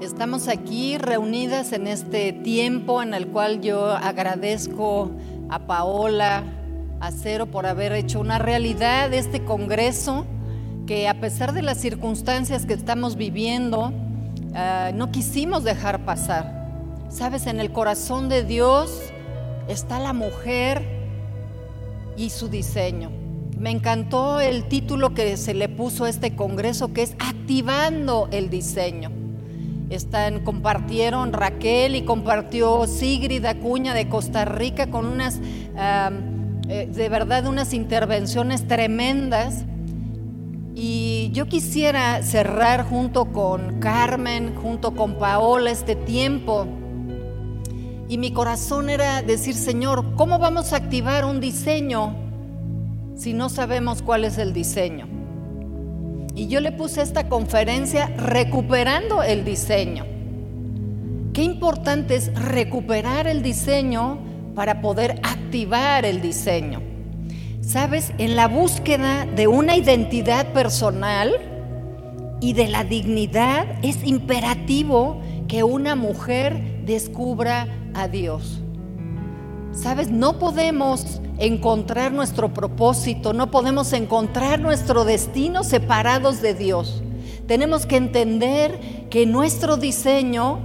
Estamos aquí reunidas en este tiempo en el cual yo agradezco a Paola, a Cero por haber hecho una realidad este congreso que a pesar de las circunstancias que estamos viviendo, uh, no quisimos dejar pasar. Sabes, en el corazón de Dios está la mujer y su diseño. Me encantó el título que se le puso a este congreso, que es Activando el Diseño. Están, compartieron Raquel y compartió Sigrid Acuña de Costa Rica con unas, eh, de verdad, unas intervenciones tremendas. Y yo quisiera cerrar junto con Carmen, junto con Paola este tiempo. Y mi corazón era decir, Señor, ¿cómo vamos a activar un diseño si no sabemos cuál es el diseño? Y yo le puse esta conferencia recuperando el diseño. Qué importante es recuperar el diseño para poder activar el diseño. Sabes, en la búsqueda de una identidad personal y de la dignidad es imperativo que una mujer descubra a Dios. Sabes, no podemos encontrar nuestro propósito, no podemos encontrar nuestro destino separados de Dios. Tenemos que entender que nuestro diseño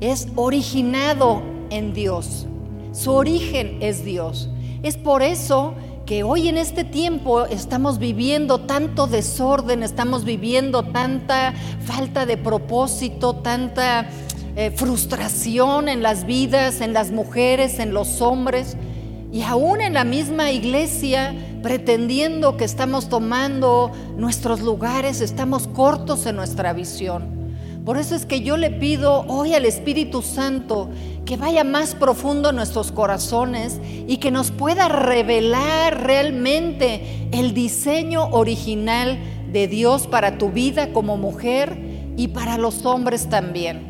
es originado en Dios. Su origen es Dios. Es por eso que hoy en este tiempo estamos viviendo tanto desorden, estamos viviendo tanta falta de propósito, tanta eh, frustración en las vidas, en las mujeres, en los hombres y aún en la misma iglesia pretendiendo que estamos tomando nuestros lugares, estamos cortos en nuestra visión. Por eso es que yo le pido hoy al Espíritu Santo que vaya más profundo en nuestros corazones y que nos pueda revelar realmente el diseño original de Dios para tu vida como mujer y para los hombres también.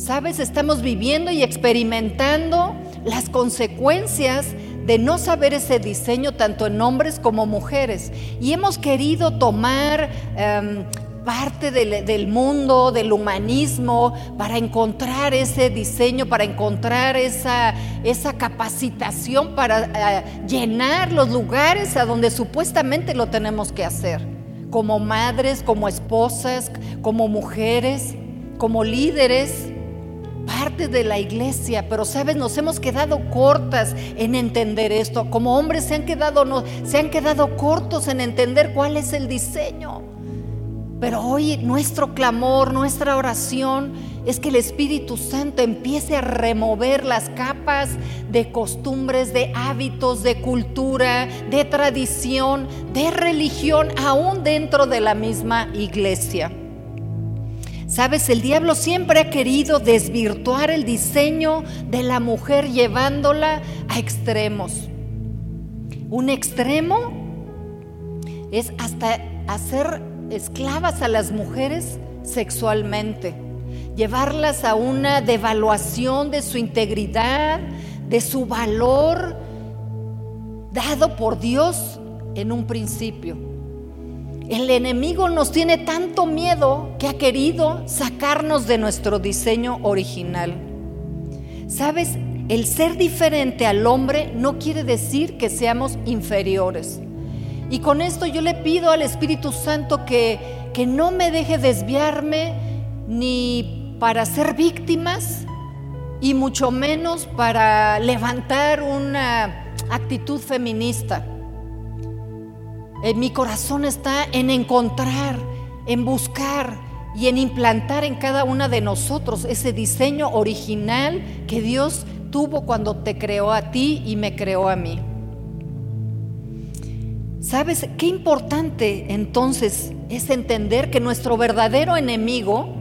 Sabes, estamos viviendo y experimentando las consecuencias de no saber ese diseño tanto en hombres como mujeres. Y hemos querido tomar em, parte del, mundo, del humanismo, para encontrar ese diseño, para encontrar esa, esa capacitación para eh, llenar los lugares a donde supuestamente lo tenemos que hacer, como madres, como esposas, como mujeres, como líderes parte de la iglesia, pero sabes, nos hemos quedado cortas en entender esto. Como hombres se han quedado, se han quedado cortos en entender cuál es el diseño. Pero hoy nuestro clamor, nuestra oración es que el Espíritu Santo empiece a remover las capas de costumbres, de hábitos, de cultura, de tradición, de religión, aún dentro de la misma iglesia. Sabes, el diablo siempre ha querido desvirtuar el diseño de la mujer llevándola a extremos. Un extremo es hasta hacer esclavas a las mujeres sexualmente, llevarlas a una devaluación de su integridad, de su valor dado por Dios en un principio. El enemigo nos tiene tanto miedo que ha querido sacarnos de nuestro diseño original. ¿Sabes? El ser diferente al hombre no quiere decir que seamos inferiores. Y con esto yo le pido al Espíritu Santo que, que no me deje desviarme ni para ser víctimas y mucho menos para levantar una actitud feminista. Eh, mi corazón está en encontrar, en buscar y en implantar en cada una de nosotros ese diseño original que Dios tuvo cuando te creó a ti y me creó a mí. ¿Sabes qué importante entonces es entender que nuestro verdadero enemigo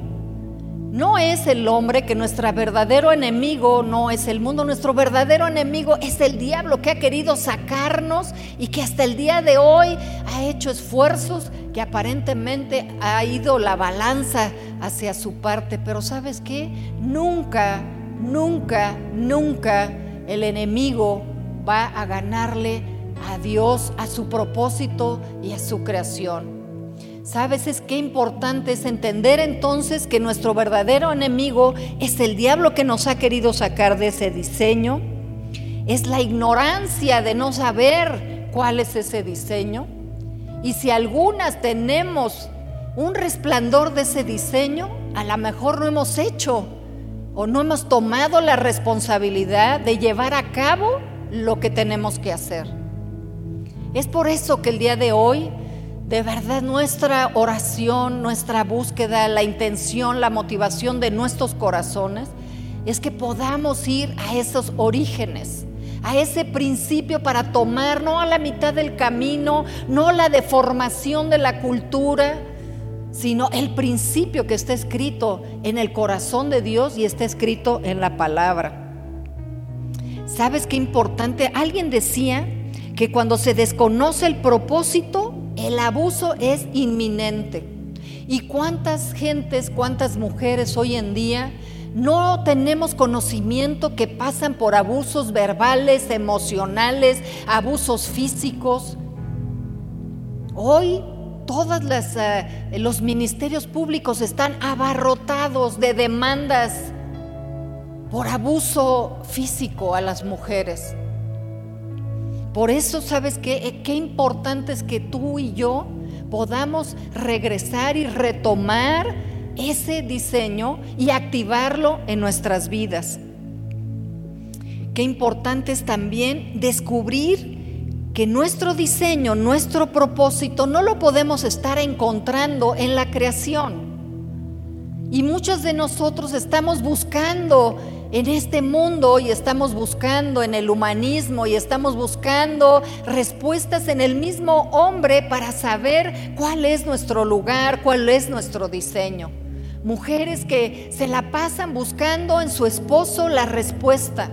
no es el hombre, que nuestro verdadero enemigo no es el mundo, nuestro verdadero enemigo es el diablo que ha querido sacarnos y que hasta el día de hoy ha hecho esfuerzos que aparentemente ha ido la balanza hacia su parte. Pero sabes qué? Nunca, nunca, nunca el enemigo va a ganarle a Dios, a su propósito y a su creación. ¿Sabes? Es qué importante es entender entonces que nuestro verdadero enemigo es el diablo que nos ha querido sacar de ese diseño. Es la ignorancia de no saber cuál es ese diseño. Y si algunas tenemos un resplandor de ese diseño, a lo mejor no hemos hecho o no hemos tomado la responsabilidad de llevar a cabo lo que tenemos que hacer. Es por eso que el día de hoy de verdad nuestra oración, nuestra búsqueda, la intención, la motivación de nuestros corazones es que podamos ir a esos orígenes, a ese principio para tomar no a la mitad del camino, no la deformación de la cultura, sino el principio que está escrito en el corazón de Dios y está escrito en la palabra. ¿Sabes qué importante? Alguien decía que cuando se desconoce el propósito, el abuso es inminente. ¿Y cuántas gentes, cuántas mujeres hoy en día no tenemos conocimiento que pasan por abusos verbales, emocionales, abusos físicos? Hoy todos eh, los ministerios públicos están abarrotados de demandas por abuso físico a las mujeres. Por eso, ¿sabes qué? Eh, qué importante es que tú y yo podamos regresar y retomar ese diseño y activarlo en nuestras vidas. Qué importante es también descubrir que nuestro diseño, nuestro propósito, no lo podemos estar encontrando en la creación. Y muchos de nosotros estamos buscando en este mundo y estamos buscando en el humanismo y estamos buscando respuestas en el mismo hombre para saber cuál es nuestro lugar, cuál es nuestro diseño. Mujeres que se la pasan buscando en su esposo la respuesta.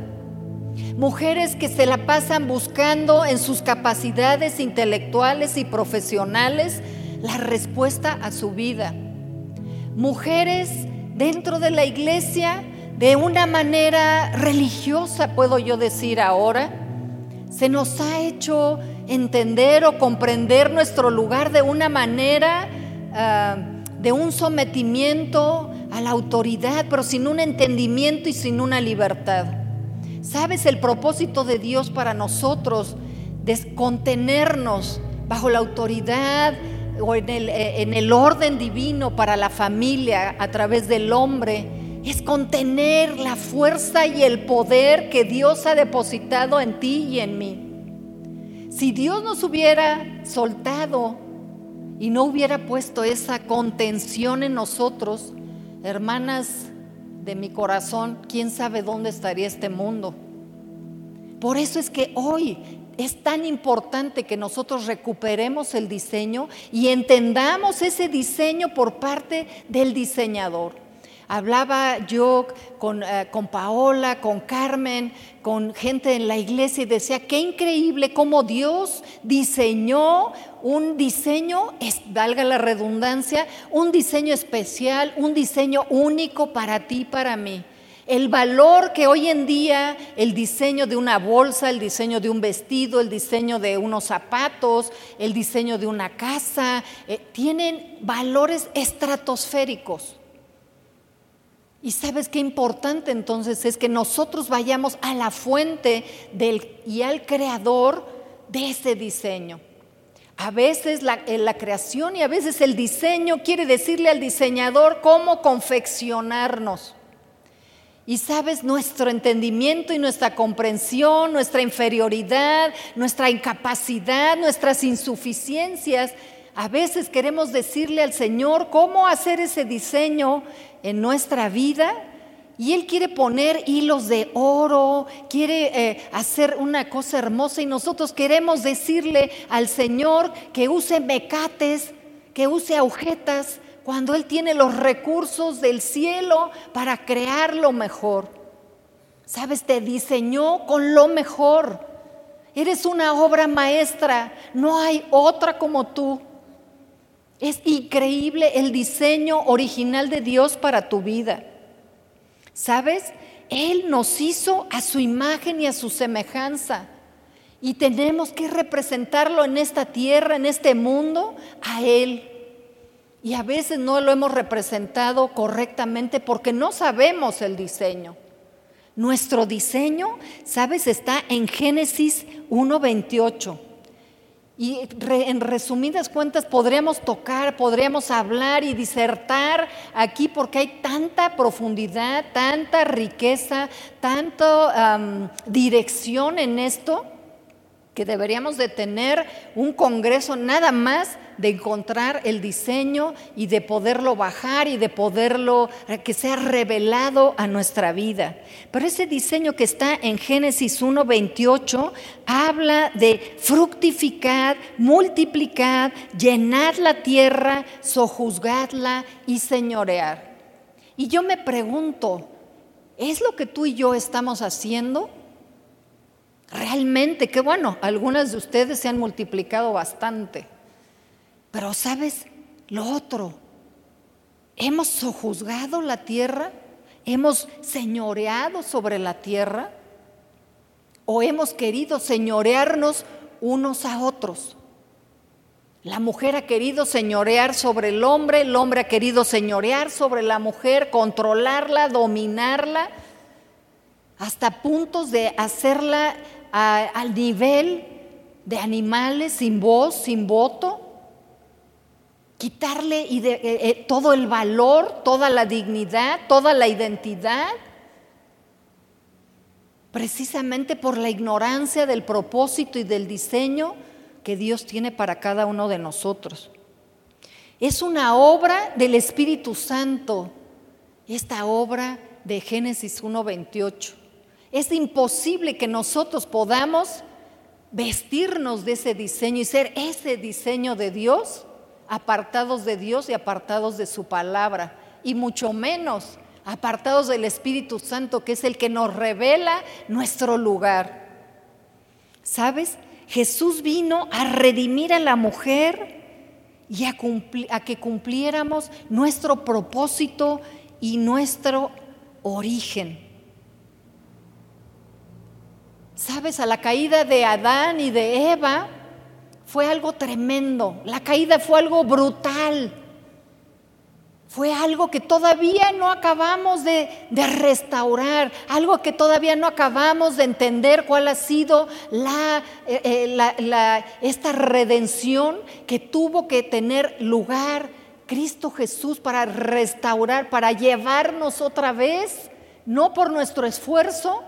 Mujeres que se la pasan buscando en sus capacidades intelectuales y profesionales la respuesta a su vida. Mujeres dentro de la iglesia de una manera religiosa, puedo yo decir ahora, se nos ha hecho entender o comprender nuestro lugar de una manera ah, de un sometimiento a la autoridad, pero sin un entendimiento y sin una libertad. ¿Sabes el propósito de Dios para nosotros? De contenernos bajo la autoridad o eh, en el orden divino para la familia a través del hombre es contener la fuerza y el poder que Dios ha depositado en ti y en mí. Si Dios nos hubiera soltado y no hubiera puesto esa contención en nosotros, hermanas de mi corazón, quién sabe dónde estaría este mundo. Por eso es que hoy es tan importante que nosotros recuperemos el diseño y entendamos ese diseño por parte del diseñador. Hablaba yo eh, con, Paola, con Carmen, con gente en la iglesia y decía, qué increíble cómo Dios diseñó un diseño, valga la redundancia, un diseño especial, un diseño único para ti, para mí. El valor que hoy en día el diseño de una bolsa, el diseño de un vestido, el diseño de unos zapatos, el diseño de una casa, eh, tienen valores estratosféricos. Y sabes qué importante entonces es que nosotros vayamos a la fuente del, y al creador de ese diseño. A veces la, la, creación y a veces el diseño quiere decirle al diseñador cómo confeccionarnos. Y sabes, nuestro entendimiento y nuestra comprensión, nuestra inferioridad, nuestra incapacidad, nuestras insuficiencias, a veces queremos decirle al Señor cómo hacer ese diseño en nuestra vida y Él quiere poner hilos de oro, quiere eh, hacer una cosa hermosa y nosotros queremos decirle al Señor que use mecates, que use agujetas, cuando Él tiene los recursos del cielo para crear lo mejor. Sabes, te diseñó con lo mejor. Eres una obra maestra, no hay otra como tú. Es increíble el diseño original de Dios para tu vida. ¿Sabes? Él nos hizo a su imagen y a su semejanza. Y tenemos que representarlo en esta tierra, en este mundo, a Él. y a veces no lo hemos representado correctamente porque no sabemos el diseño. Nuestro diseño, sabes, está en Génesis 1.28. Y en resumidas cuentas podríamos tocar, podríamos hablar y disertar aquí porque hay tanta profundidad, tanta riqueza, tanta dirección en esto que deberíamos de tener un congreso nada más de encontrar el diseño y de poderlo bajar y de poderlo, que sea revelado a nuestra vida. Pero ese diseño que está en Génesis 1.28 habla de fructificar, multiplicar, llenar la tierra, sojuzgarla y señorear. Y yo me pregunto, ¿es lo que tú y yo estamos haciendo? Realmente, qué bueno, algunas de ustedes se han multiplicado bastante. Pero sabes, lo otro, hemos sojuzgado la tierra, hemos señoreado sobre la tierra o hemos querido señorearnos unos a otros. La mujer ha querido señorear sobre el hombre, el hombre ha querido señorear sobre la mujer, controlarla, dominarla, hasta puntos de hacerla al nivel de animales sin voz, sin voto, quitarle eh, eh, todo el valor, toda la dignidad, toda la identidad, precisamente por la ignorancia del propósito y del diseño que Dios tiene para cada uno de nosotros. Es una obra del Espíritu Santo, esta obra de Génesis 1.28. Es imposible que nosotros podamos vestirnos de ese diseño y ser ese diseño de Dios, apartados de Dios y apartados de su palabra, y mucho menos apartados del Espíritu Santo, que es el que nos revela nuestro lugar. ¿Sabes? Jesús vino a redimir a la mujer y a, que cumpliéramos nuestro propósito y nuestro origen. Sabes, a la caída de Adán y de Eva fue algo tremendo. La caída fue algo brutal. Fue algo que todavía no acabamos de, restaurar, algo que todavía no acabamos de entender cuál ha sido la, eh, eh, esta redención que tuvo que tener lugar Cristo Jesús para restaurar, para llevarnos otra vez, no por nuestro esfuerzo,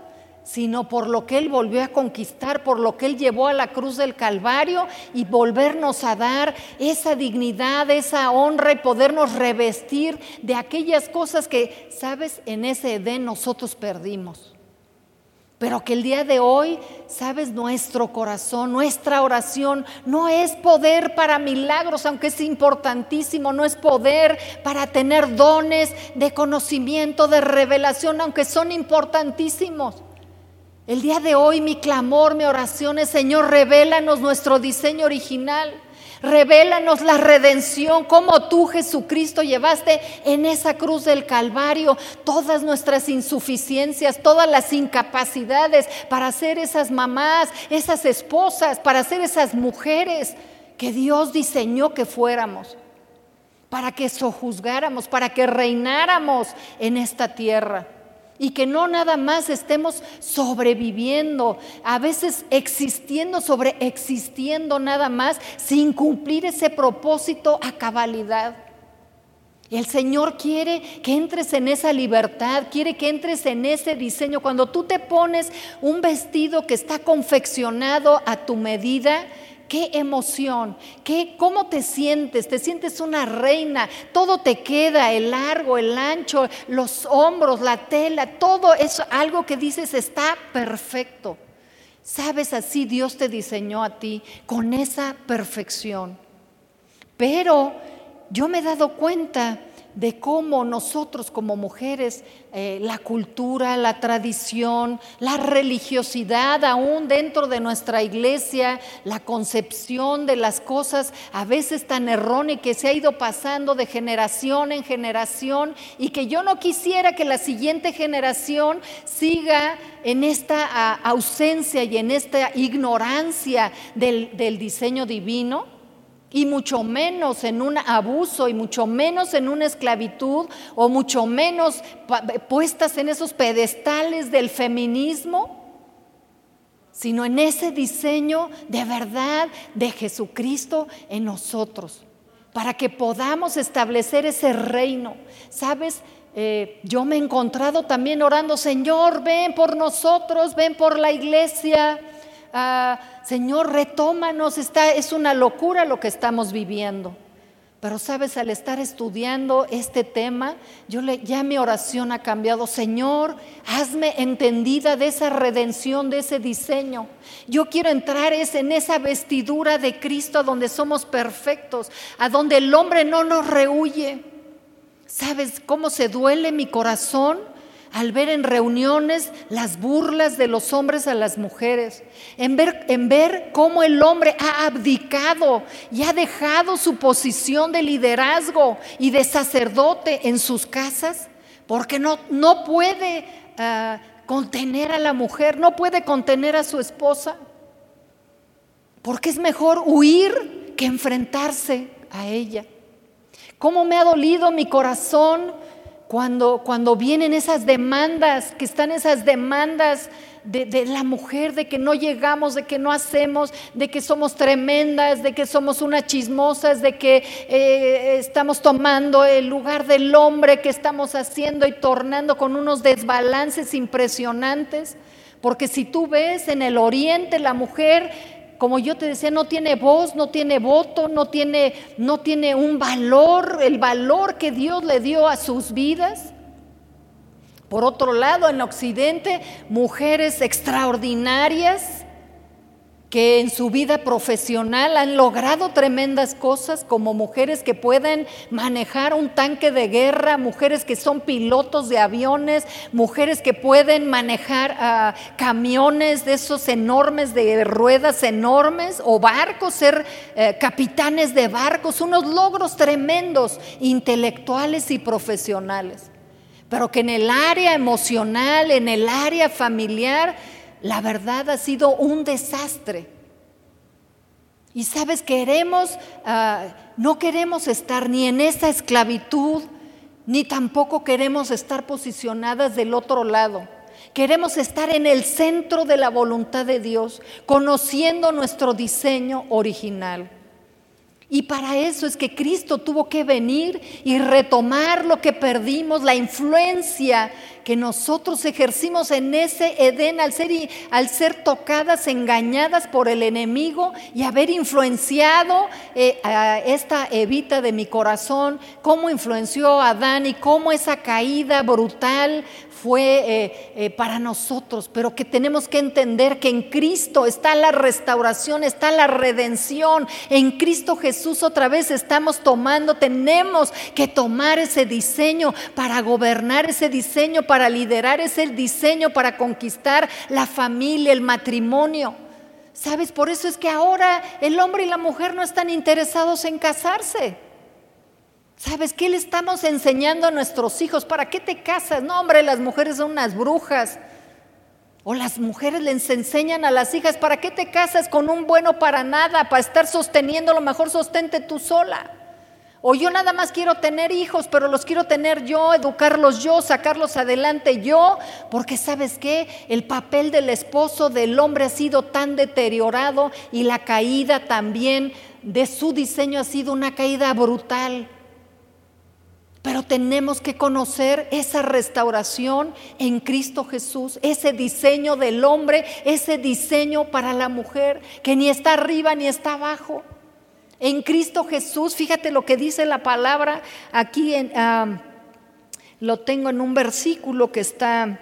sino por lo que Él volvió a conquistar, por lo que Él llevó a la cruz del Calvario y volvernos a dar esa dignidad, esa honra y podernos revestir de aquellas cosas que, sabes, en ese Edén nosotros perdimos. Pero que el día de hoy, sabes, nuestro corazón, nuestra oración no es poder para milagros, aunque es importantísimo, no es poder para tener dones de conocimiento, de revelación, aunque son importantísimos. El día de hoy mi clamor, mi oración es, Señor, revélanos nuestro diseño original. Revélanos la redención, como tú, Jesucristo, llevaste en esa cruz del Calvario todas nuestras insuficiencias, todas las incapacidades para ser esas mamás, esas esposas, para ser esas mujeres que Dios diseñó que fuéramos, para que sojuzgáramos, para que reináramos en esta tierra y que no nada más estemos sobreviviendo, a veces existiendo, sobre existiendo nada más, sin cumplir ese propósito a cabalidad. El Señor quiere que entres en esa libertad, quiere que entres en ese diseño. Cuando tú te pones un vestido que está confeccionado a tu medida, qué emoción, qué, cómo te sientes, te sientes una reina, todo te queda, el largo, el ancho, los hombros, la tela, todo es algo que dices está perfecto. Sabes, así Dios te diseñó a ti con esa perfección. Pero yo me he dado cuenta de cómo nosotros como mujeres, eh, la cultura, la tradición, la religiosidad aún dentro de nuestra iglesia, la concepción de las cosas a veces tan errónea que se ha ido pasando de generación en generación y que yo no quisiera que la siguiente generación siga en esta ausencia y en esta ignorancia del diseño divino y mucho menos en un abuso y mucho menos en una esclavitud o mucho menos puestas en esos pedestales del feminismo, sino en ese diseño de verdad de Jesucristo en nosotros, para que podamos establecer ese reino. ¿Sabes? Eh, yo me he encontrado también orando, Señor, ven por nosotros, ven por la iglesia. Ah, Señor, retómanos, está, es una locura lo que estamos viviendo. Pero sabes, al estar estudiando este tema, yo ya mi oración ha cambiado. Señor, hazme entendida de esa redención, de ese diseño. Yo quiero entrar en esa vestidura de Cristo donde somos perfectos, a donde el hombre no nos rehuye. ¿Sabes cómo se duele mi corazón? Al ver en reuniones las burlas de los hombres a las mujeres, en ver, en ver cómo el hombre ha abdicado y ha dejado su posición de liderazgo y de sacerdote en sus casas, porque no, no puede ah, contener a la mujer, no puede contener a su esposa, porque es mejor huir que enfrentarse a ella. ¿Cómo me ha dolido mi corazón cuando, cuando vienen esas demandas, que están esas demandas de, la mujer, de que no llegamos, de que no hacemos, de que somos tremendas, de que somos unas chismosas, de que eh, estamos tomando el lugar del hombre, que estamos haciendo y tornando con unos desbalances impresionantes. Porque si tú ves en el oriente la mujer como yo te decía, no tiene voz, no tiene voto, no tiene, no tiene un valor, el valor que Dios le dio a sus vidas. Por otro lado, en Occidente, mujeres extraordinarias que en su vida profesional han logrado tremendas cosas como mujeres que pueden manejar un tanque de guerra, mujeres que son pilotos de aviones, mujeres que pueden manejar ah, camiones de esos enormes, de ruedas enormes, o barcos, ser eh, capitanes de barcos, unos logros tremendos, intelectuales y profesionales. Pero que en el área emocional, en el área familiar, la verdad ha sido un desastre. Y sabes, queremos, ah, no queremos estar ni en esa esclavitud, ni tampoco queremos estar posicionadas del otro lado. Queremos estar en el centro de la voluntad de Dios, conociendo nuestro diseño original. Y para eso es que Cristo tuvo que venir y retomar lo que perdimos, la influencia que nosotros ejercimos en ese Edén al ser, al ser tocadas, engañadas por el enemigo y haber influenciado eh, a esta Evita de mi corazón, cómo influenció a Adán y cómo esa caída brutal fue eh, eh, para nosotros, pero que tenemos que entender que en Cristo está la restauración, está la redención. En Cristo Jesús otra vez estamos tomando, tenemos que tomar ese diseño para gobernar ese diseño, para liderar ese diseño, para conquistar la familia, el matrimonio. ¿Sabes? Por eso es que ahora el hombre y la mujer no están interesados en casarse. ¿Sabes qué le estamos enseñando a nuestros hijos? ¿Para qué te casas? No, hombre, las mujeres son unas brujas. O las mujeres les enseñan a las hijas, ¿para qué te casas con un bueno para nada? Para estar sosteniendo, lo mejor sostente tú sola. O yo nada más quiero tener hijos, pero los quiero tener yo, educarlos yo, sacarlos adelante yo, porque sabes qué, el papel del esposo, del hombre ha sido tan deteriorado y la caída también de su diseño ha sido una caída brutal. Pero tenemos que conocer esa restauración en Cristo Jesús, ese diseño del hombre, ese diseño para la mujer, que ni está arriba ni está abajo. En Cristo Jesús, fíjate lo que dice la palabra aquí, en, ah, lo tengo en un versículo que está,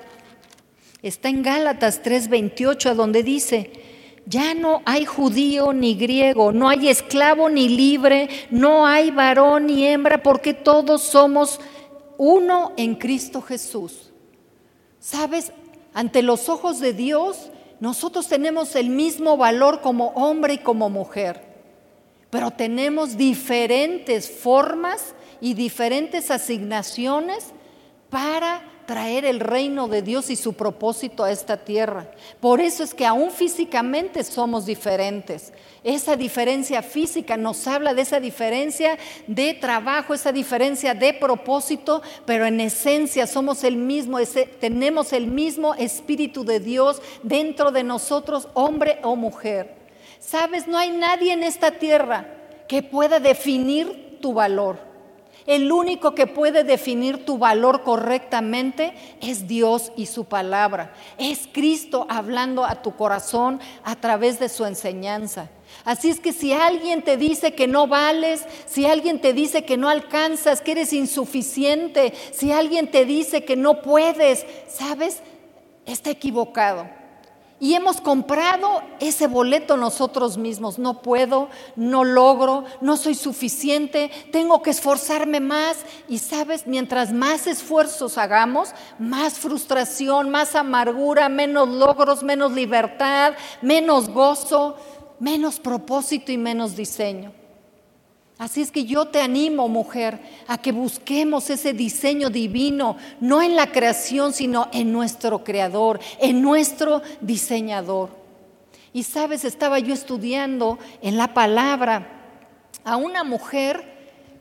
está en Gálatas 3:28, donde dice, ya no hay judío ni griego, no hay esclavo ni libre, no hay varón ni hembra, porque todos somos uno en Cristo Jesús. ¿Sabes? Ante los ojos de Dios, nosotros tenemos el mismo valor como hombre y como mujer, pero tenemos diferentes formas y diferentes asignaciones para traer el reino de Dios y su propósito a esta tierra. Por eso es que aún físicamente somos diferentes. Esa diferencia física nos habla de esa diferencia de trabajo, esa diferencia de propósito, pero en esencia somos el mismo, tenemos el mismo Espíritu de Dios dentro de nosotros, hombre o mujer. Sabes, no hay nadie en esta tierra que pueda definir tu valor. El único que puede definir tu valor correctamente es Dios y su palabra. Es Cristo hablando a tu corazón a través de su enseñanza. Así es que si alguien te dice que no vales, si alguien te dice que no alcanzas, que eres insuficiente, si alguien te dice que no puedes, ¿sabes? Está equivocado. Y hemos comprado ese boleto nosotros mismos. No puedo, no logro, no soy suficiente, tengo que esforzarme más. Y sabes, mientras más esfuerzos hagamos, más frustración, más amargura, menos logros, menos libertad, menos gozo, menos propósito y menos diseño. Así es que yo te animo, mujer, a que busquemos ese diseño divino, no en la creación, sino en nuestro creador, en nuestro diseñador. Y sabes, estaba yo estudiando en la palabra a una mujer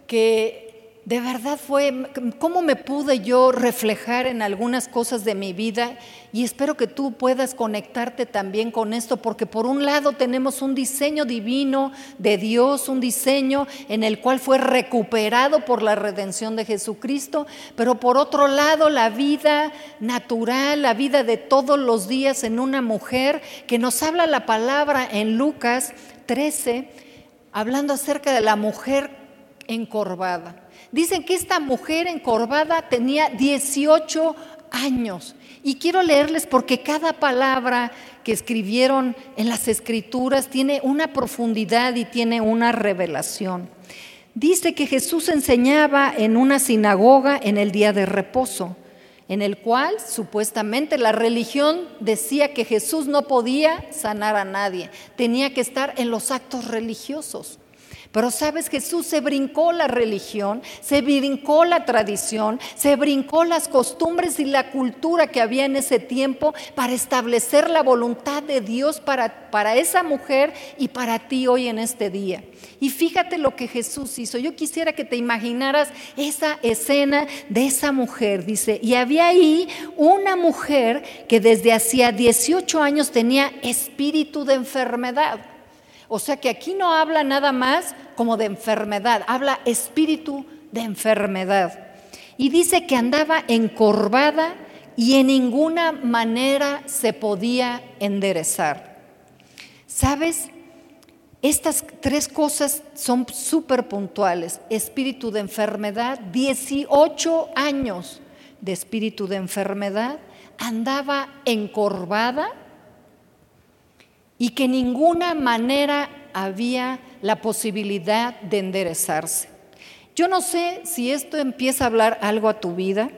que de verdad fue cómo me pude yo reflejar en algunas cosas de mi vida y espero que tú puedas conectarte también con esto porque por un lado tenemos un diseño divino de Dios, un diseño en el cual fue recuperado por la redención de Jesucristo, pero por otro lado la vida natural, la vida de todos los días en una mujer que nos habla la palabra en Lucas 13 hablando acerca de la mujer encorvada. Dicen que esta mujer encorvada tenía 18 años. Y quiero leerles porque cada palabra que escribieron en las escrituras tiene una profundidad y tiene una revelación. Dice que Jesús enseñaba en una sinagoga en el día de reposo, en el cual supuestamente la religión decía que Jesús no podía sanar a nadie, tenía que estar en los actos religiosos. Pero sabes, Jesús se brincó la religión, se brincó la tradición, se brincó las costumbres y la cultura que había en ese tiempo para establecer la voluntad de Dios para, para esa mujer y para ti hoy en este día. Y fíjate lo que Jesús hizo. Yo quisiera que te imaginaras esa escena de esa mujer. Dice, y había ahí una mujer que desde hacía 18 años tenía espíritu de enfermedad. O sea que aquí no habla nada más como de enfermedad, habla espíritu de enfermedad. Y dice que andaba encorvada y en ninguna manera se podía enderezar. ¿Sabes? Estas tres cosas son súper puntuales. Espíritu de enfermedad, 18 años de espíritu de enfermedad, andaba encorvada y que ninguna manera había la posibilidad de enderezarse. Yo no sé si esto empieza a hablar algo a tu vida,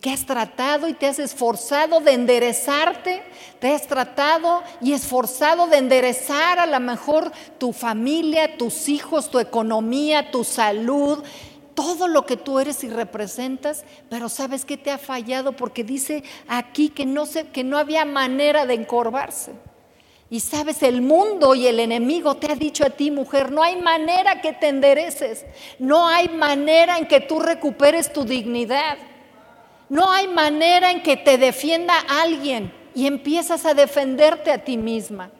que has tratado y te has esforzado de enderezarte, te has tratado y esforzado de enderezar a lo mejor tu familia, tus hijos, tu economía, tu salud, todo lo que tú eres y representas, pero sabes que te ha fallado porque dice aquí que no, sé que no había manera de encorvarse. Y sabes, el mundo y el enemigo te ha dicho a ti, mujer, no hay manera que te endereces, no hay manera en que tú recuperes tu dignidad, no hay manera en que te defienda alguien y empiezas a defenderte a ti misma.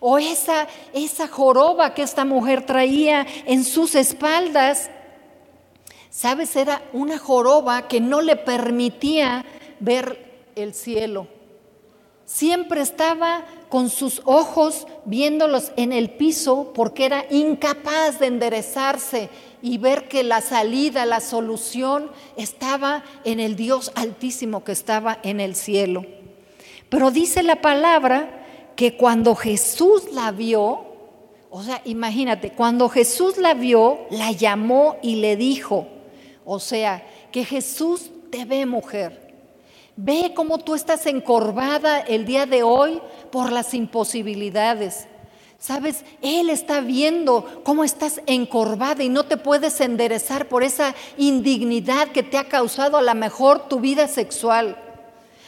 O esa, esa joroba que esta mujer traía en sus espaldas, sabes, era una joroba que no le permitía ver el cielo. Siempre estaba con sus ojos viéndolos en el piso porque era incapaz de enderezarse y ver que la salida, la solución estaba en el Dios altísimo que estaba en el cielo. Pero dice la palabra que cuando Jesús la vio, o sea, imagínate, cuando Jesús la vio, la llamó y le dijo, o sea, que Jesús te ve mujer Ve cómo tú estás encorvada el día de hoy por las imposibilidades. Sabes, Él está viendo cómo estás encorvada y no te puedes enderezar por esa indignidad que te ha causado a lo mejor tu vida sexual.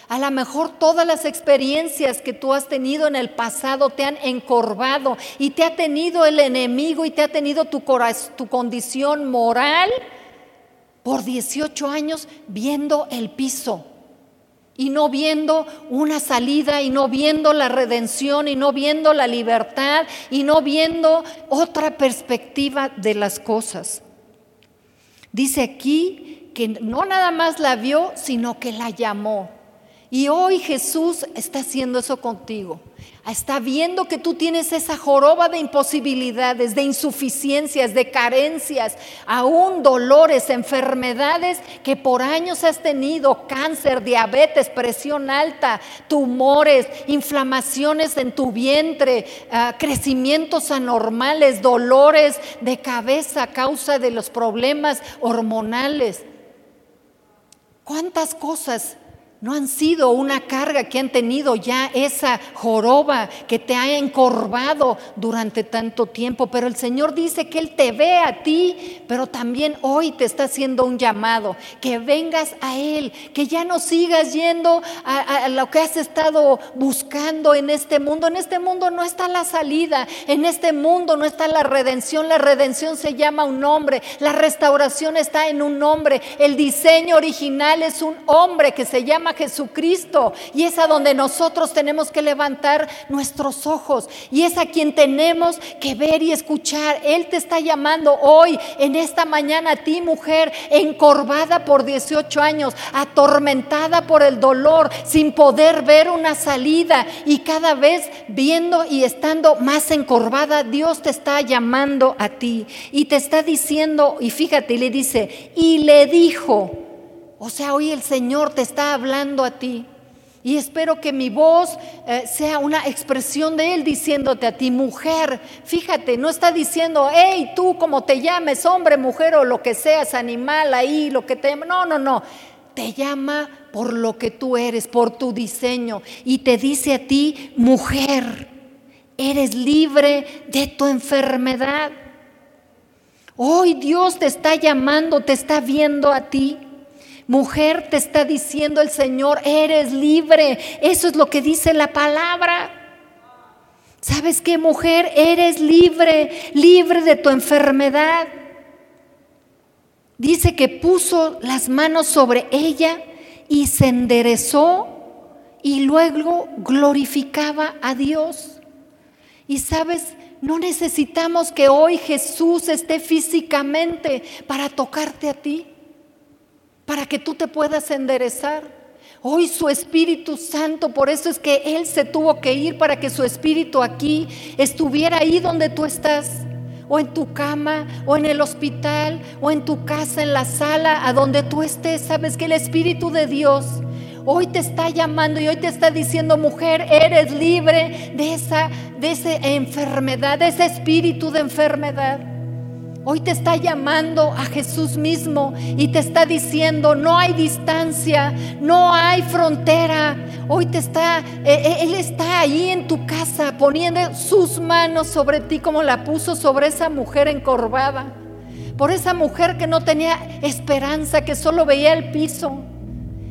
A lo mejor todas las experiencias que tú has tenido en el pasado te han encorvado y te ha tenido el enemigo y te ha tenido tu, tu condición moral por 18 años viendo el piso y no viendo una salida y no viendo la redención y no viendo la libertad y no viendo otra perspectiva de las cosas. Dice aquí que no nada más la vio, sino que la llamó. Y hoy Jesús está haciendo eso contigo. Está viendo que tú tienes esa joroba de imposibilidades, de insuficiencias, de carencias, aún dolores, enfermedades que por años has tenido, cáncer, diabetes, presión alta, tumores, inflamaciones en tu vientre, ah, crecimientos anormales, dolores de cabeza a causa de los problemas hormonales. ¿Cuántas cosas no han sido una carga que han tenido ya esa joroba que te ha encorvado durante tanto tiempo, pero el Señor dice que Él te ve a ti, pero también hoy te está haciendo un llamado, que vengas a Él, que ya no sigas yendo a, lo que has estado buscando en este mundo. En este mundo no está la salida, en este mundo no está la redención, la redención se llama un nombre, la restauración está en un nombre, el diseño original es un hombre que se llama Jesucristo. Y es a donde nosotros tenemos que levantar nuestros ojos. Y es a quien tenemos que ver y escuchar. Él te está llamando hoy, en esta mañana, a ti mujer, encorvada por 18 años, atormentada por el dolor, sin poder ver una salida. Y cada vez viendo y estando más encorvada, Dios te está llamando a ti. Y te está diciendo, y fíjate, le dice, y le dijo, o sea, hoy el Señor te está hablando a ti. Y espero que mi voz eh, sea una expresión de Él diciéndote a ti, mujer, fíjate, no está diciendo, hey, tú como te llames, hombre, mujer o lo que seas, animal ahí, lo que te... No, no, no. Te llama por lo que tú eres, por tu diseño. Y te dice a ti, mujer, eres libre de tu enfermedad. Hoy Dios te está llamando, te está viendo a ti. Mujer, te está diciendo el Señor, eres libre. Eso es lo que dice la palabra. ¿Sabes qué, mujer? Eres libre, libre de tu enfermedad. Dice que puso las manos sobre ella y se enderezó y luego glorificaba a Dios. Y sabes, no necesitamos que hoy Jesús esté físicamente para tocarte a ti para que tú te puedas enderezar. Hoy su Espíritu Santo, por eso es que Él se tuvo que ir para que su Espíritu aquí estuviera ahí donde tú estás, o en tu cama, o en el hospital, o en tu casa, en la sala, a donde tú estés. Sabes que el Espíritu de Dios hoy te está llamando y hoy te está diciendo, mujer, eres libre de esa, de esa enfermedad, de ese espíritu de enfermedad. Hoy te está llamando a Jesús mismo y te está diciendo, no hay distancia, no hay frontera. Hoy te está, eh, eh, Él está ahí en tu casa poniendo sus manos sobre ti como la puso sobre esa mujer encorvada. Por esa mujer que no tenía esperanza, que solo veía el piso.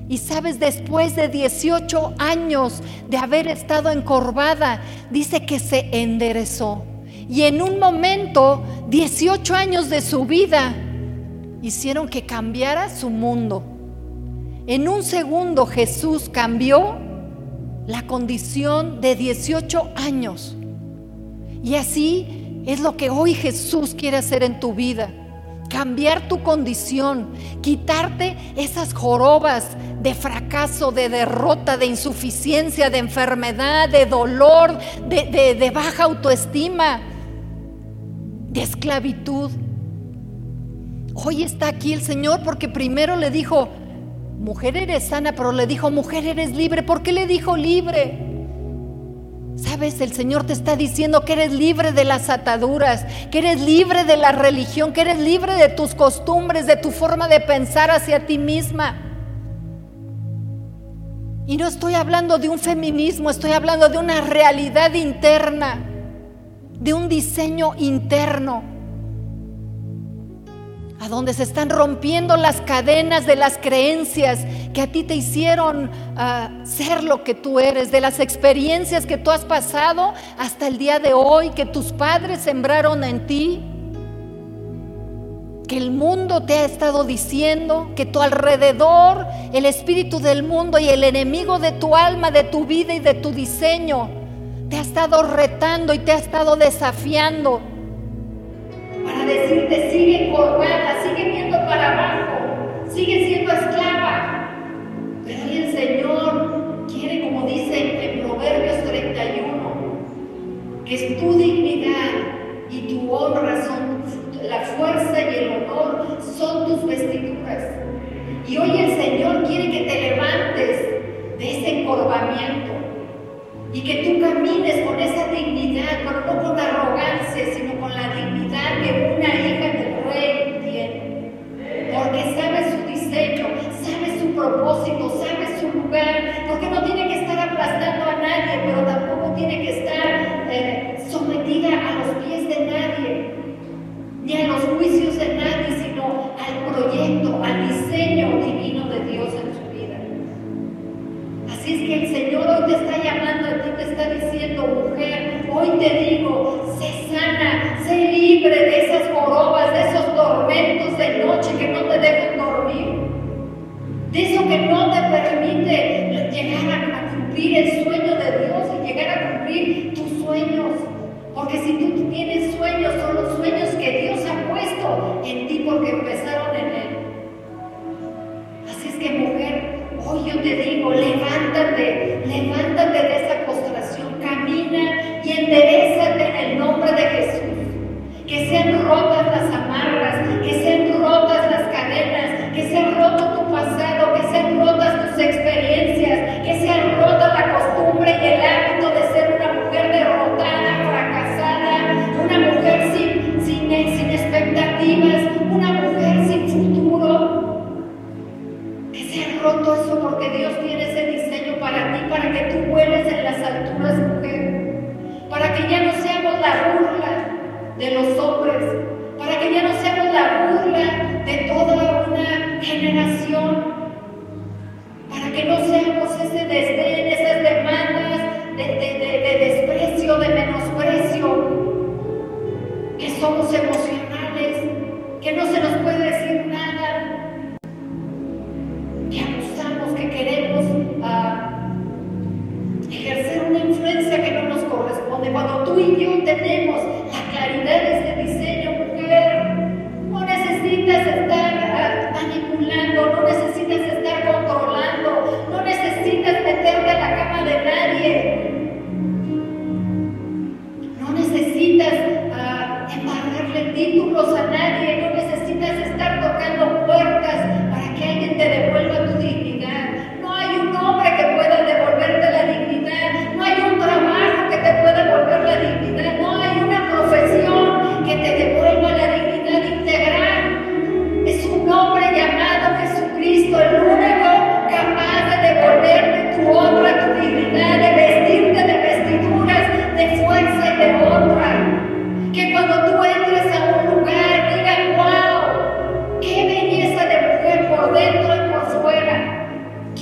Y sabes, después de 18 años de haber estado encorvada, dice que se enderezó. Y en un momento, 18 años de su vida hicieron que cambiara su mundo. En un segundo Jesús cambió la condición de 18 años. Y así es lo que hoy Jesús quiere hacer en tu vida. Cambiar tu condición, quitarte esas jorobas de fracaso, de derrota, de insuficiencia, de enfermedad, de dolor, de, baja autoestima esclavitud. Hoy está aquí el Señor porque primero le dijo, mujer eres sana, pero le dijo, mujer eres libre. ¿Por qué le dijo libre? Sabes, el Señor te está diciendo que eres libre de las ataduras, que eres libre de la religión, que eres libre de tus costumbres, de tu forma de pensar hacia ti misma. Y no estoy hablando de un feminismo, estoy hablando de una realidad interna de un diseño interno, a donde se están rompiendo las cadenas de las creencias que a ti te hicieron ah, ser lo que tú eres, de las experiencias que tú has pasado hasta el día de hoy, que tus padres sembraron en ti, que el mundo te ha estado diciendo, que tu alrededor, el espíritu del mundo y el enemigo de tu alma, de tu vida y de tu diseño, te ha estado retando y te ha estado desafiando para decir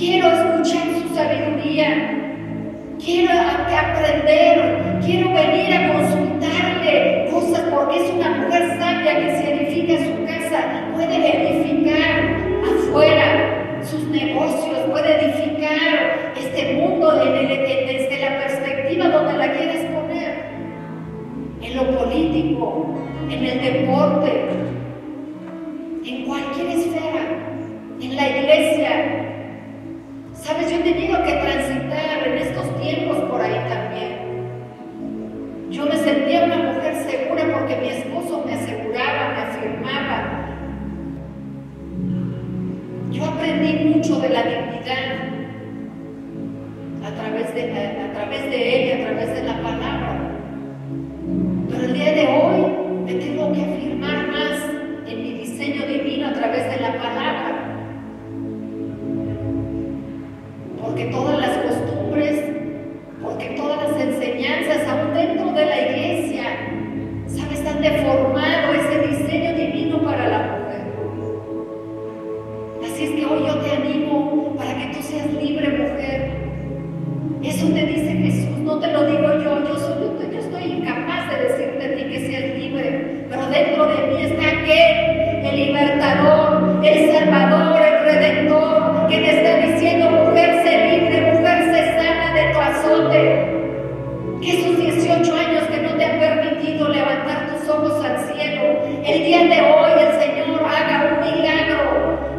Quiero escuchar su sabiduría. Quiero aprender. Quiero venir a consultarle cosas porque es una mujer sabia que se edifica su casa puede edificar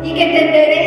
y que entenderé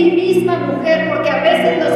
ti misma, mujer, porque a veces nos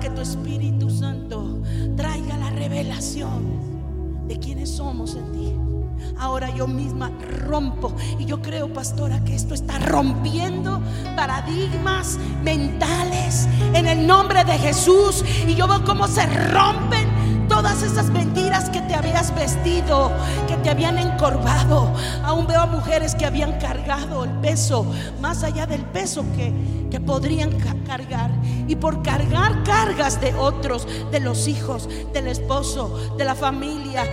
que tu Espíritu Santo traiga la revelación de quiénes somos en ti. Ahora yo misma rompo y yo creo, pastora, que esto está rompiendo paradigmas mentales en el nombre de Jesús. Y yo veo cómo se rompen todas esas mentiras que te habías vestido, que te habían encorvado. Aún veo a mujeres que habían cargado el peso, más allá del peso que, que podrían ca- cargar. Y por cargar cargas de otros, de los hijos, del esposo, de la familia.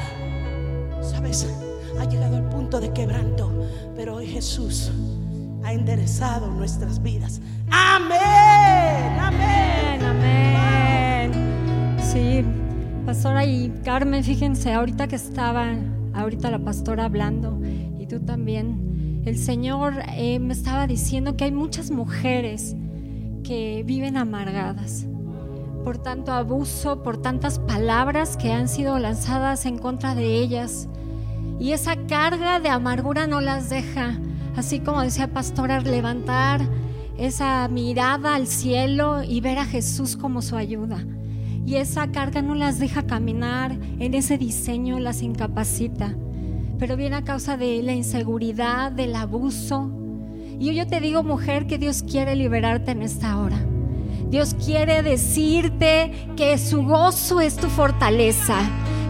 Sabes, ha llegado al punto de quebranto, pero hoy Jesús ha enderezado nuestras vidas. Amén, amén. Amén, amén. Sí, pastora y Carmen, fíjense, ahorita que estaba, ahorita la pastora hablando, y tú también, el Señor eh, me estaba diciendo que hay muchas mujeres que viven amargadas por tanto abuso, por tantas palabras que han sido lanzadas en contra de ellas. Y esa carga de amargura no las deja, así como decía Pastora, levantar esa mirada al cielo y ver a Jesús como su ayuda. Y esa carga no las deja caminar en ese diseño, las incapacita. Pero viene a causa de la inseguridad, del abuso. Y yo te digo, mujer, que Dios quiere liberarte en esta hora. Dios quiere decirte que su gozo es tu fortaleza,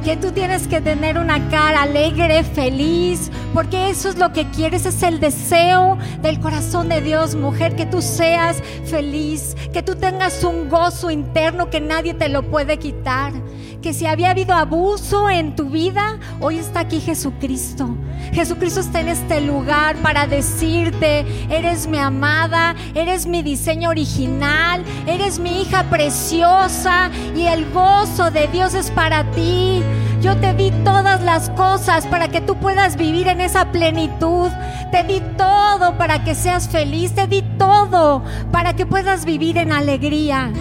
que tú tienes que tener una cara alegre, feliz, porque eso es lo que quieres, es el deseo del corazón de Dios, mujer, que tú seas feliz, que tú tengas un gozo interno que nadie te lo puede quitar, que si había habido abuso en tu vida, hoy está aquí Jesucristo. Jesucristo está en este lugar para decirte, eres mi amada, eres mi diseño original, eres mi hija preciosa y el gozo de Dios es para ti. Yo te di todas las cosas para que tú puedas vivir en esa plenitud. Te di todo para que seas feliz. Te di todo para que puedas vivir en alegría.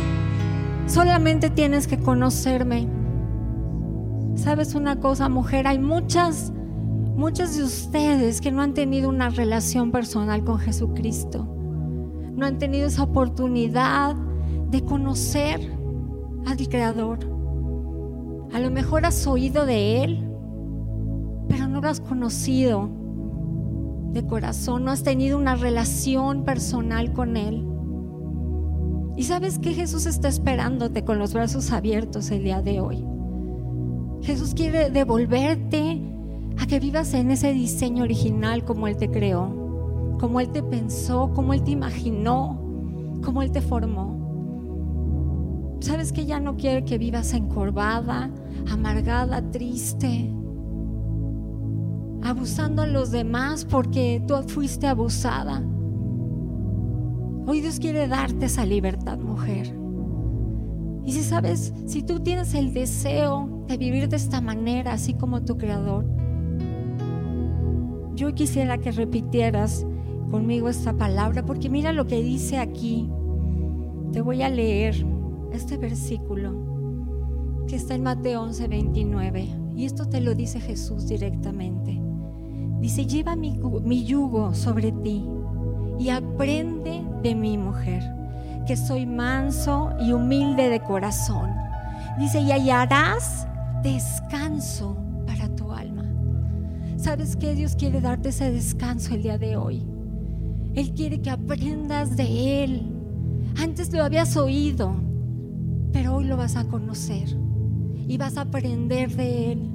Solamente tienes que conocerme. ¿Sabes una cosa, mujer? Hay muchas, muchas de ustedes que no han tenido una relación personal con Jesucristo. No han tenido esa oportunidad de conocer al Creador. A lo mejor has oído de Él, pero no lo has conocido de corazón, no has tenido una relación personal con Él. Y sabes que Jesús está esperándote con los brazos abiertos el día de hoy. Jesús quiere devolverte a que vivas en ese diseño original como Él te creó, como Él te pensó, como Él te imaginó, como Él te formó. Sabes que ya no quiere que vivas encorvada, amargada, triste, abusando a los demás porque tú fuiste abusada. Hoy Dios quiere darte esa libertad, mujer. Y si sabes, si tú tienes el deseo de vivir de esta manera, así como tu creador, yo quisiera que repitieras conmigo esta palabra, porque mira lo que dice aquí. Te voy a leer este versículo que está en Mateo 11, 29. Y esto te lo dice Jesús directamente. Dice, lleva mi, mi yugo sobre ti y aprende de mi mujer, que soy manso y humilde de corazón. Dice, y hallarás descanso. ¿Sabes qué? Dios quiere darte ese descanso el día de hoy. Él quiere que aprendas de Él. Antes lo habías oído, pero hoy lo vas a conocer y vas a aprender de Él.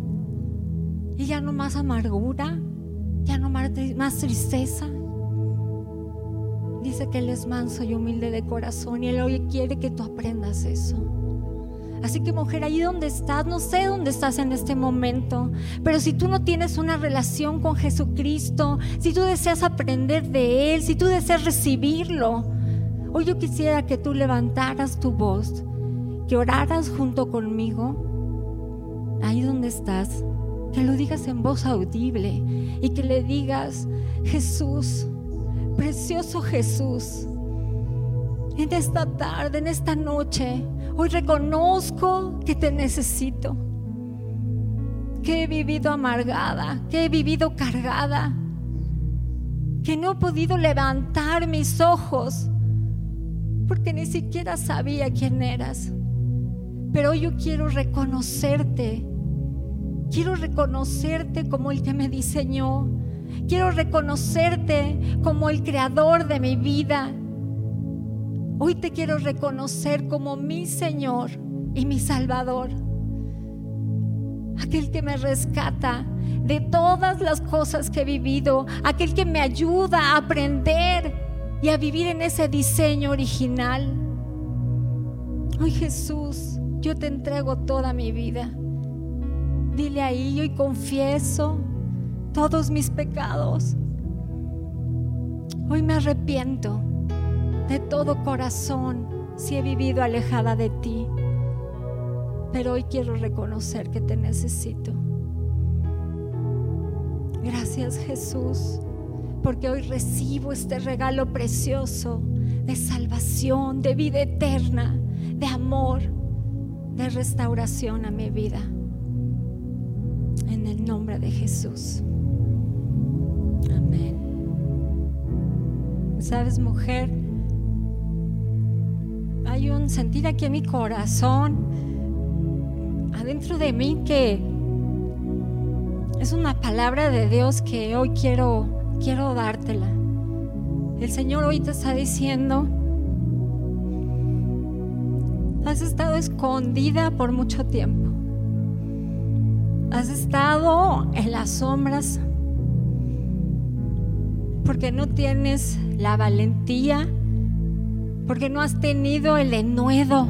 Y ya no más amargura, ya no más, más tristeza. Dice que Él es manso y humilde de corazón y Él hoy quiere que tú aprendas eso. Así que mujer, ahí donde estás, no sé dónde estás en este momento, pero si tú no tienes una relación con Jesucristo, si tú deseas aprender de Él, si tú deseas recibirlo, hoy yo quisiera que tú levantaras tu voz, que oraras junto conmigo, ahí donde estás, que lo digas en voz audible y que le digas, Jesús, precioso Jesús, en esta tarde, en esta noche, hoy reconozco que te necesito, que he vivido amargada, que he vivido cargada, que no he podido levantar mis ojos porque ni siquiera sabía quién eras. Pero hoy yo quiero reconocerte, quiero reconocerte como el que me diseñó, quiero reconocerte como el creador de mi vida Hoy te quiero reconocer como mi Señor y mi Salvador. Aquel que me rescata de todas las cosas que he vivido. Aquel que me ayuda a aprender y a vivir en ese diseño original. Hoy Jesús, yo te entrego toda mi vida. Dile ahí, hoy confieso todos mis pecados. Hoy me arrepiento de todo corazón si he vivido alejada de ti. Pero hoy quiero reconocer que te necesito. Gracias Jesús, porque hoy recibo este regalo precioso de salvación, de vida eterna, de amor, de restauración a mi vida. En el nombre de Jesús. Amén. ¿Sabes, mujer? Hay un sentir aquí en mi corazón, adentro de mí, que es una palabra de Dios que hoy quiero, quiero dártela. El Señor hoy te está diciendo, has estado escondida por mucho tiempo. Has estado en las sombras porque no tienes la valentía porque no has tenido el denuedo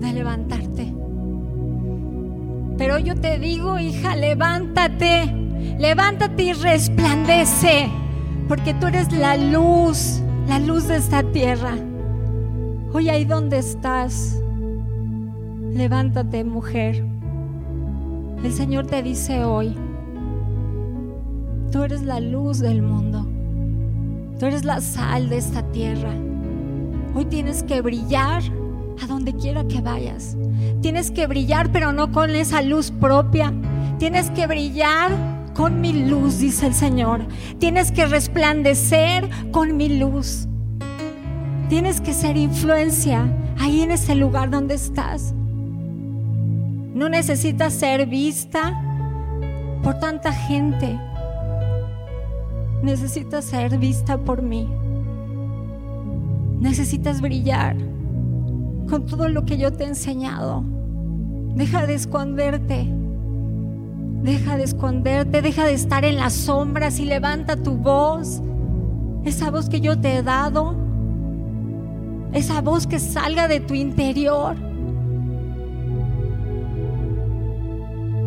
de levantarte. Pero yo te digo, hija, levántate, levántate y resplandece, porque tú eres la luz, la luz de esta tierra. Hoy ahí donde estás, levántate, mujer. El Señor te dice hoy, tú eres la luz del mundo, tú eres la sal de esta tierra. Hoy tienes que brillar a donde quiera que vayas. Tienes que brillar, pero no con esa luz propia. Tienes que brillar con mi luz, dice el Señor. Tienes que resplandecer con mi luz. Tienes que ser influencia ahí en ese lugar donde estás. No necesitas ser vista por tanta gente. Necesitas ser vista por mí. Necesitas brillar con todo lo que yo te he enseñado. Deja de esconderte. Deja de esconderte, deja de estar en las sombras y levanta tu voz. Esa voz que yo te he dado. Esa voz que salga de tu interior.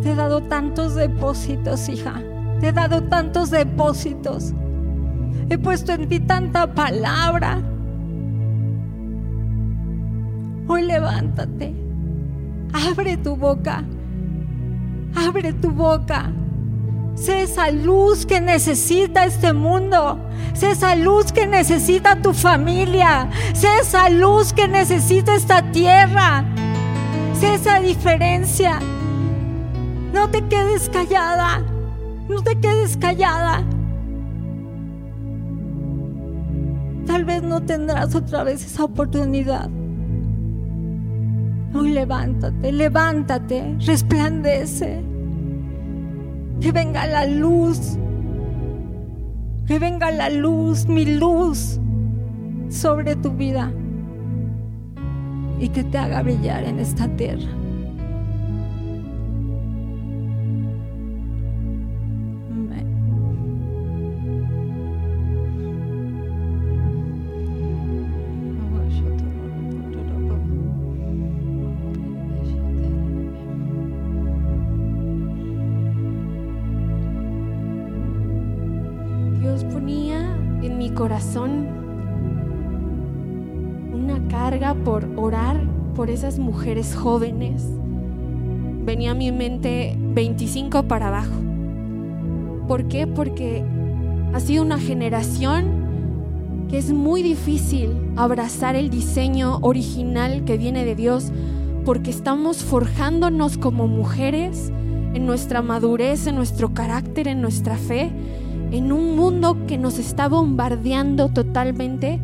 Te he dado tantos depósitos, hija. Te he dado tantos depósitos. He puesto en ti tanta palabra. Hoy levántate. Abre tu boca. Abre tu boca. Sé esa luz que necesita este mundo. Sé esa luz que necesita tu familia. Sé esa luz que necesita esta tierra. Sé esa diferencia. No te quedes callada. No te quedes callada. Tal vez no tendrás otra vez esa oportunidad. Hoy levántate, levántate, resplandece. Que venga la luz. Que venga la luz, mi luz, sobre tu vida. Y que te haga brillar en esta tierra. Esas mujeres jóvenes. Venía a mi mente 25 para abajo. ¿Por qué? Porque ha sido una generación que es muy difícil abrazar el diseño original que viene de Dios porque estamos forjándonos como mujeres en nuestra madurez, en nuestro carácter, en nuestra fe, en un mundo que nos está bombardeando totalmente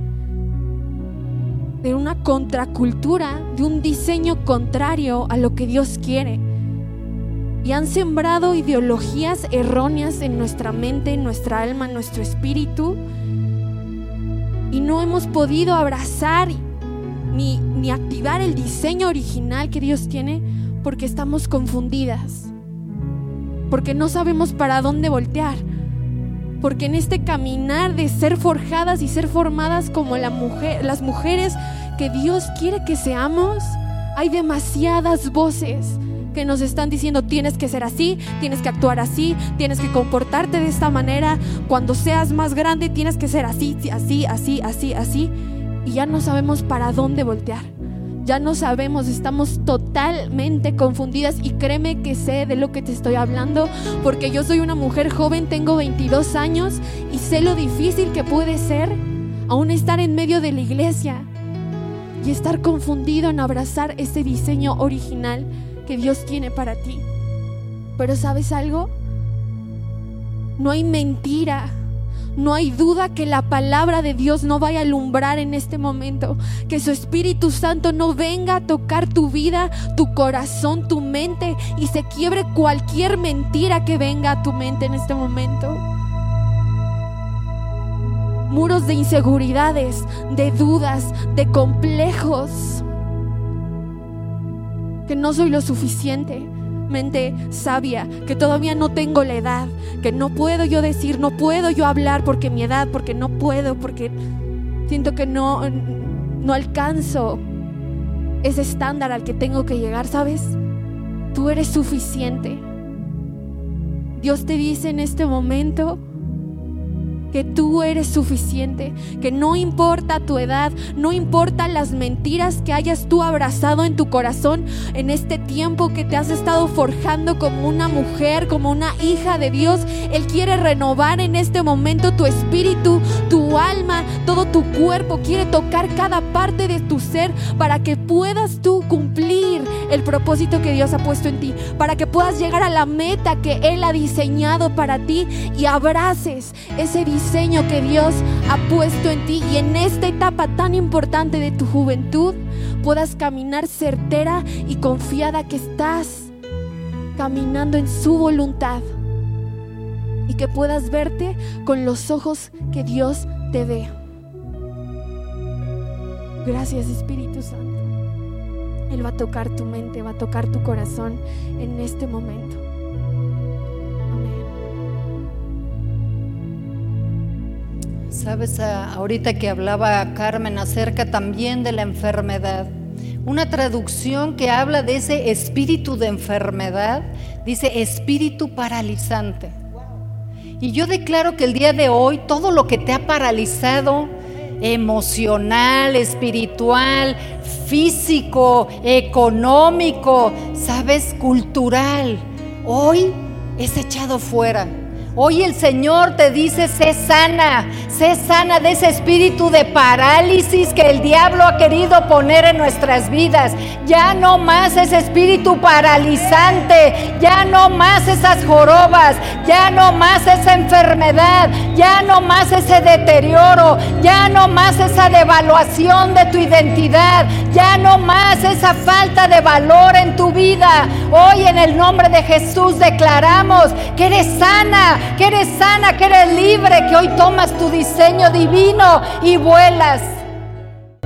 de una contracultura, de un diseño contrario a lo que Dios quiere. Y han sembrado ideologías erróneas en nuestra mente, en nuestra alma, en nuestro espíritu. Y no hemos podido abrazar ni, ni activar el diseño original que Dios tiene porque estamos confundidas. Porque no sabemos para dónde voltear porque en este caminar de ser forjadas y ser formadas como las mujeres que Dios quiere que seamos, hay demasiadas voces que nos están diciendo tienes que ser así, tienes que actuar así, tienes que comportarte de esta manera, cuando seas más grande tienes que ser así, así, así, así, así, y ya no sabemos para dónde voltear ya no sabemos, estamos totalmente confundidas y créeme que sé de lo que te estoy hablando porque yo soy una mujer joven, tengo 22 años y sé lo difícil que puede ser aún estar en medio de la iglesia y estar confundido en abrazar ese diseño original que Dios tiene para ti. Pero ¿sabes algo? No hay mentira no hay duda que la palabra de Dios no vaya a alumbrar en este momento. Que su Espíritu Santo no venga a tocar tu vida, tu corazón, tu mente y se quiebre cualquier mentira que venga a tu mente en este momento. Muros de inseguridades, de dudas, de complejos. Que no soy lo suficiente mente sabia, que todavía no tengo la edad, que no puedo yo decir, no puedo yo hablar porque mi edad, porque no puedo, porque siento que no, no alcanzo ese estándar al que tengo que llegar, ¿sabes? Tú eres suficiente. Dios te dice en este momento, que tú eres suficiente, que no importa tu edad, no importa las mentiras que hayas tú abrazado en tu corazón en este tiempo que te has estado forjando como una mujer, como una hija de Dios. Él quiere renovar en este momento tu espíritu, tu alma, todo tu cuerpo, quiere tocar cada parte de tu ser para que puedas tú cumplir el propósito que Dios ha puesto en ti, para que puedas llegar a la meta que Él ha diseñado para ti y abraces ese diseño que Dios ha puesto en ti y en esta etapa tan importante de tu juventud puedas caminar certera y confiada que estás caminando en su voluntad y que puedas verte con los ojos que Dios te ve. Gracias Espíritu Santo. Él va a tocar tu mente, va a tocar tu corazón en este momento. Sabes, ah, ahorita que hablaba Carmen acerca también de la enfermedad, una traducción que habla de ese espíritu de enfermedad, dice espíritu paralizante. Y yo declaro que el día de hoy todo lo que te ha paralizado, emocional, espiritual, físico, económico, sabes, cultural, hoy es echado fuera Hoy el Señor te dice, sé sana, sé sana de ese espíritu de parálisis que el diablo ha querido poner en nuestras vidas. Ya no más ese espíritu paralizante, ya no más esas jorobas, ya no más esa enfermedad, ya no más ese deterioro, ya no más esa devaluación de tu identidad, ya no más esa falta de valor en tu vida. Hoy en el nombre de Jesús declaramos que eres sana que eres sana, que eres libre, que hoy tomas tu diseño divino y vuelas